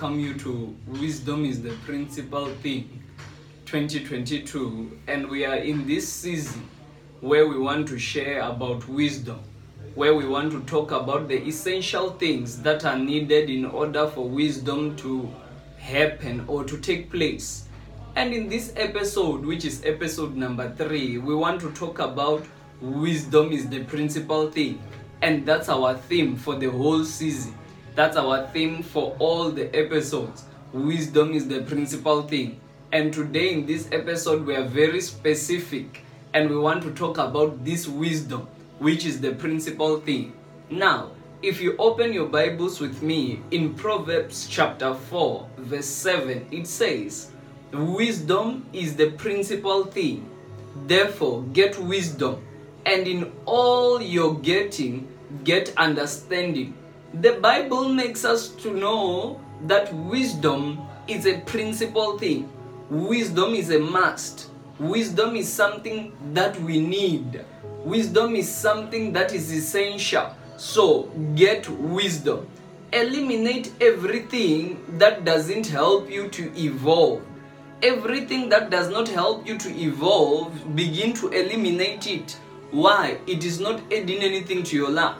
welcome you to Wisdom is the Principal Thing 2022. And we are in this season where we want to share about wisdom, where we want to talk about the essential things that are needed in order for wisdom to happen or to take place. And in this episode, which is episode number three, we want to talk about wisdom is the principal thing. And that's our theme for the whole season. That's our theme for all the episodes. Wisdom is the principal thing. And today, in this episode, we are very specific and we want to talk about this wisdom, which is the principal thing. Now, if you open your Bibles with me in Proverbs chapter 4, verse 7, it says, Wisdom is the principal thing. Therefore, get wisdom, and in all your getting, get understanding. The Bible makes us to know that wisdom is a principal thing. Wisdom is a must. Wisdom is something that we need. Wisdom is something that is essential. So, get wisdom. Eliminate everything that doesn't help you to evolve. Everything that does not help you to evolve, begin to eliminate it. Why? It is not adding anything to your life.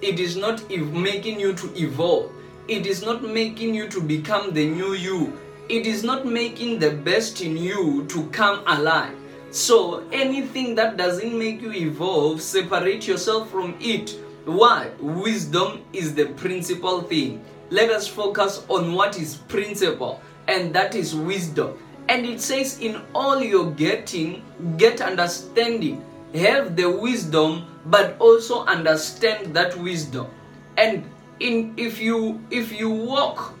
It is not making you to evolve. It is not making you to become the new you. It is not making the best in you to come alive. So, anything that doesn't make you evolve, separate yourself from it. Why? Wisdom is the principal thing. Let us focus on what is principal, and that is wisdom. And it says, In all you're getting, get understanding. Have the wisdom, but also understand that wisdom. And in if you if you walk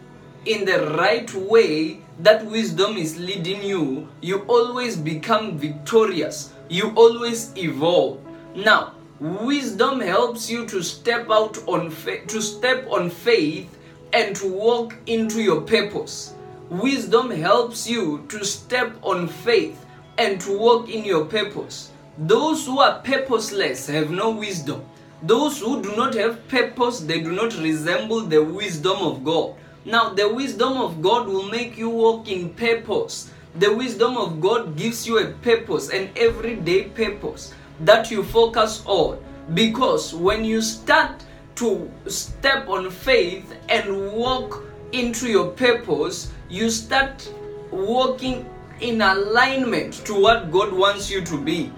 in the right way that wisdom is leading you, you always become victorious. You always evolve. Now, wisdom helps you to step out on fa- to step on faith and to walk into your purpose. Wisdom helps you to step on faith and to walk in your purpose. Those who are purposeless have no wisdom. Those who do not have purpose, they do not resemble the wisdom of God. Now, the wisdom of God will make you walk in purpose. The wisdom of God gives you a purpose, an everyday purpose that you focus on. Because when you start to step on faith and walk into your purpose, you start walking in alignment to what God wants you to be.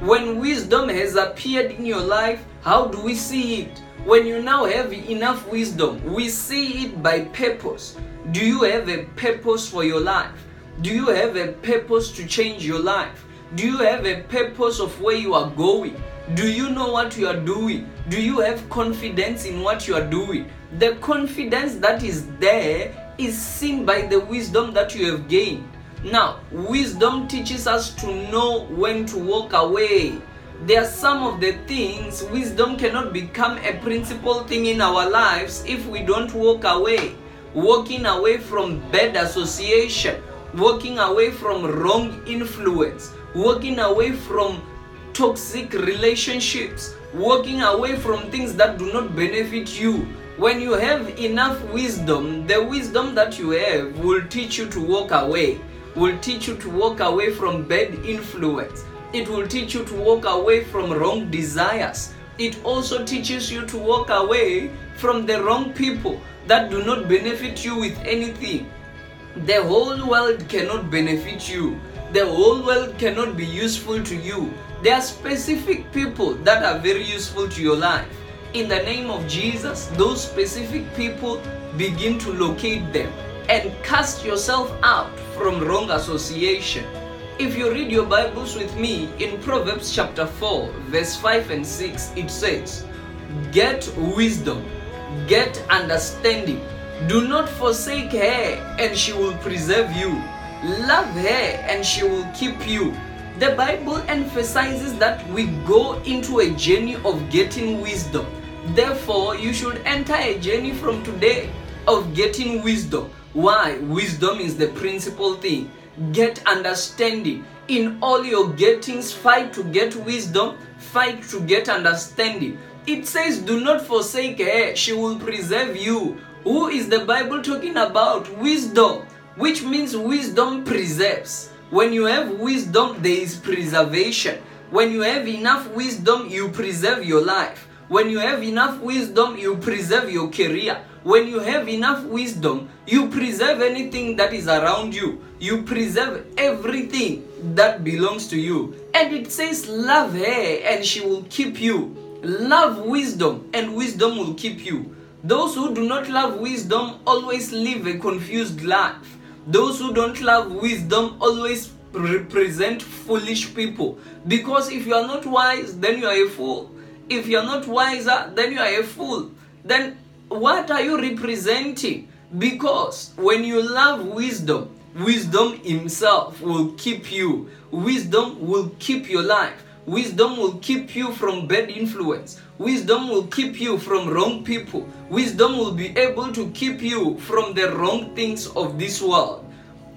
When wisdom has appeared in your life, how do we see it? When you now have enough wisdom, we see it by purpose. Do you have a purpose for your life? Do you have a purpose to change your life? Do you have a purpose of where you are going? Do you know what you are doing? Do you have confidence in what you are doing? The confidence that is there is seen by the wisdom that you have gained. Now, wisdom teaches us to know when to walk away. There are some of the things wisdom cannot become a principal thing in our lives if we don't walk away. Walking away from bad association, walking away from wrong influence, walking away from toxic relationships, walking away from things that do not benefit you. When you have enough wisdom, the wisdom that you have will teach you to walk away, will teach you to walk away from bad influence. It will teach you to walk away from wrong desires. It also teaches you to walk away from the wrong people that do not benefit you with anything. The whole world cannot benefit you. The whole world cannot be useful to you. There are specific people that are very useful to your life. In the name of Jesus, those specific people begin to locate them and cast yourself out from wrong association. If you read your Bibles with me in Proverbs chapter 4, verse 5 and 6, it says, Get wisdom, get understanding. Do not forsake her, and she will preserve you. Love her, and she will keep you. The Bible emphasizes that we go into a journey of getting wisdom. Therefore, you should enter a journey from today of getting wisdom. Why? Wisdom is the principal thing. Get understanding. In all your gettings, fight to get wisdom, fight to get understanding. It says, Do not forsake her, she will preserve you. Who is the Bible talking about? Wisdom, which means wisdom preserves. When you have wisdom, there is preservation. When you have enough wisdom, you preserve your life. When you have enough wisdom, you preserve your career. When you have enough wisdom, you preserve anything that is around you. You preserve everything that belongs to you. And it says, Love her and she will keep you. Love wisdom and wisdom will keep you. Those who do not love wisdom always live a confused life. Those who don't love wisdom always represent foolish people. Because if you are not wise, then you are a fool. If you are not wiser, then you are a fool. Then what are you representing? Because when you love wisdom, wisdom himself will keep you. Wisdom will keep your life. Wisdom will keep you from bad influence. Wisdom will keep you from wrong people. Wisdom will be able to keep you from the wrong things of this world.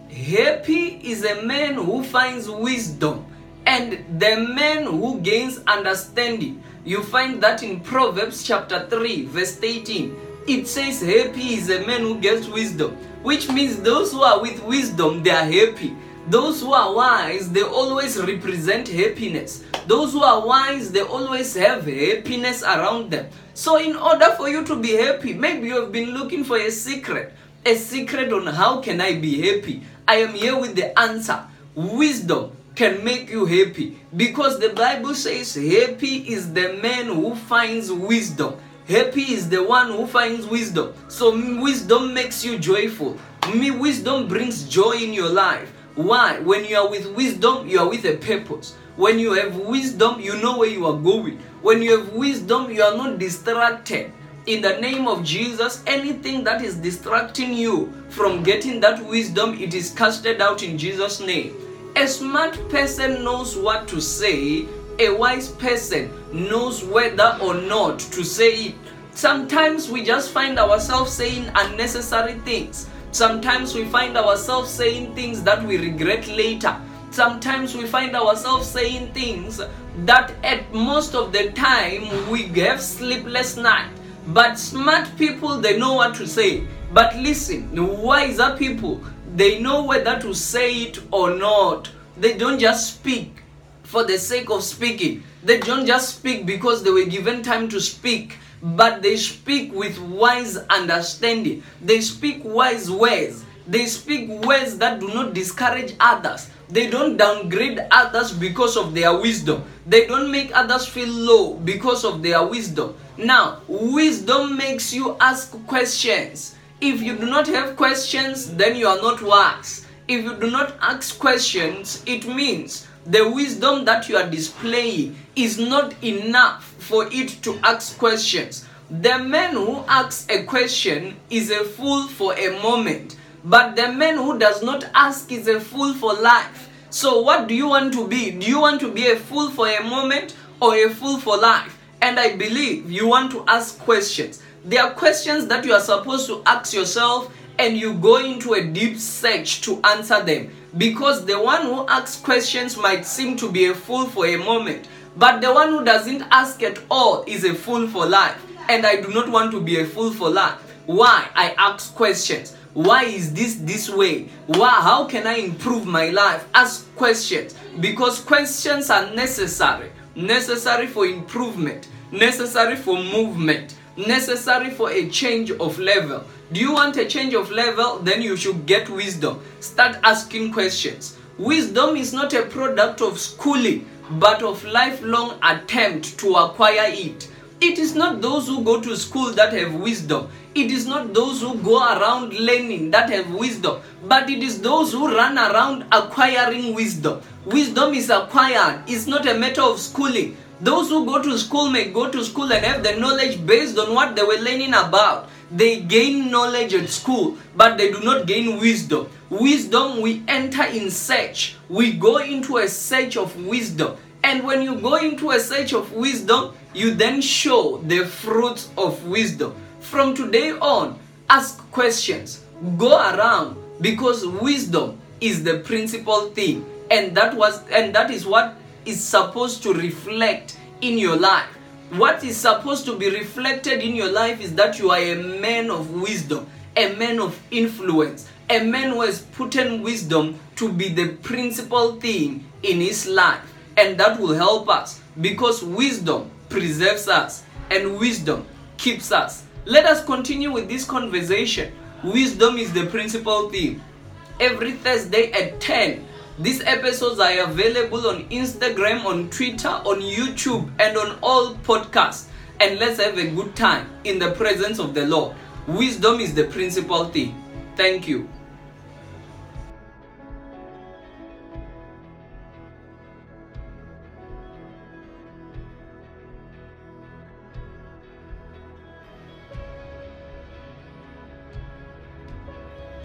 Happy is a man who finds wisdom and the man who gains understanding. You find that in Proverbs chapter 3, verse 18. It says, Happy is a man who gets wisdom, which means those who are with wisdom, they are happy. Those who are wise, they always represent happiness. Those who are wise, they always have happiness around them. So, in order for you to be happy, maybe you have been looking for a secret, a secret on how can I be happy. I am here with the answer. Wisdom can make you happy because the Bible says, Happy is the man who finds wisdom. Happy is the one who finds wisdom. So, wisdom makes you joyful. Me, wisdom brings joy in your life. Why? When you are with wisdom, you are with a purpose. When you have wisdom, you know where you are going. When you have wisdom, you are not distracted. In the name of Jesus, anything that is distracting you from getting that wisdom, it is casted out in Jesus' name. A smart person knows what to say, a wise person knows whether or not to say it. Sometimes we just find ourselves saying unnecessary things. Sometimes we find ourselves saying things that we regret later. Sometimes we find ourselves saying things that at most of the time we have sleepless night. But smart people, they know what to say. But listen, wiser people, they know whether to say it or not. They don't just speak for the sake of speaking. They don't just speak because they were given time to speak, but they speak with wise understanding. They speak wise words. They speak words that do not discourage others. They don't downgrade others because of their wisdom. They don't make others feel low because of their wisdom. Now, wisdom makes you ask questions. If you do not have questions, then you are not wise. If you do not ask questions, it means the wisdom that you are displaying is not enough for it to ask questions. The man who asks a question is a fool for a moment, but the man who does not ask is a fool for life. So, what do you want to be? Do you want to be a fool for a moment or a fool for life? And I believe you want to ask questions. There are questions that you are supposed to ask yourself and you go into a deep search to answer them. Because the one who asks questions might seem to be a fool for a moment, but the one who doesn't ask at all is a fool for life. And I do not want to be a fool for life. Why? I ask questions. Why is this this way? Why? How can I improve my life? Ask questions because questions are necessary. Necessary for improvement, necessary for movement, necessary for a change of level. Do you want a change of level? Then you should get wisdom. Start asking questions. Wisdom is not a product of schooling, but of lifelong attempt to acquire it. It is not those who go to school that have wisdom. It is not those who go around learning that have wisdom, but it is those who run around acquiring wisdom. Wisdom is acquired, it's not a matter of schooling. Those who go to school may go to school and have the knowledge based on what they were learning about. They gain knowledge at school, but they do not gain wisdom. Wisdom, we enter in search. We go into a search of wisdom. And when you go into a search of wisdom, you then show the fruits of wisdom. From today on, ask questions, go around because wisdom is the principal thing, and that was and that is what is supposed to reflect in your life. what is supposed to be reflected in your life is that you are a man of wisdom, a man of influence, a man who has put in wisdom to be the principal thing in his life. And that will help us because wisdom preserves us and wisdom keeps us. Let us continue with this conversation. Wisdom is the principal theme. Every Thursday at 10, these episodes are available on Instagram, on Twitter, on YouTube, and on all podcasts. And let's have a good time in the presence of the Lord. Wisdom is the principal thing. Thank you.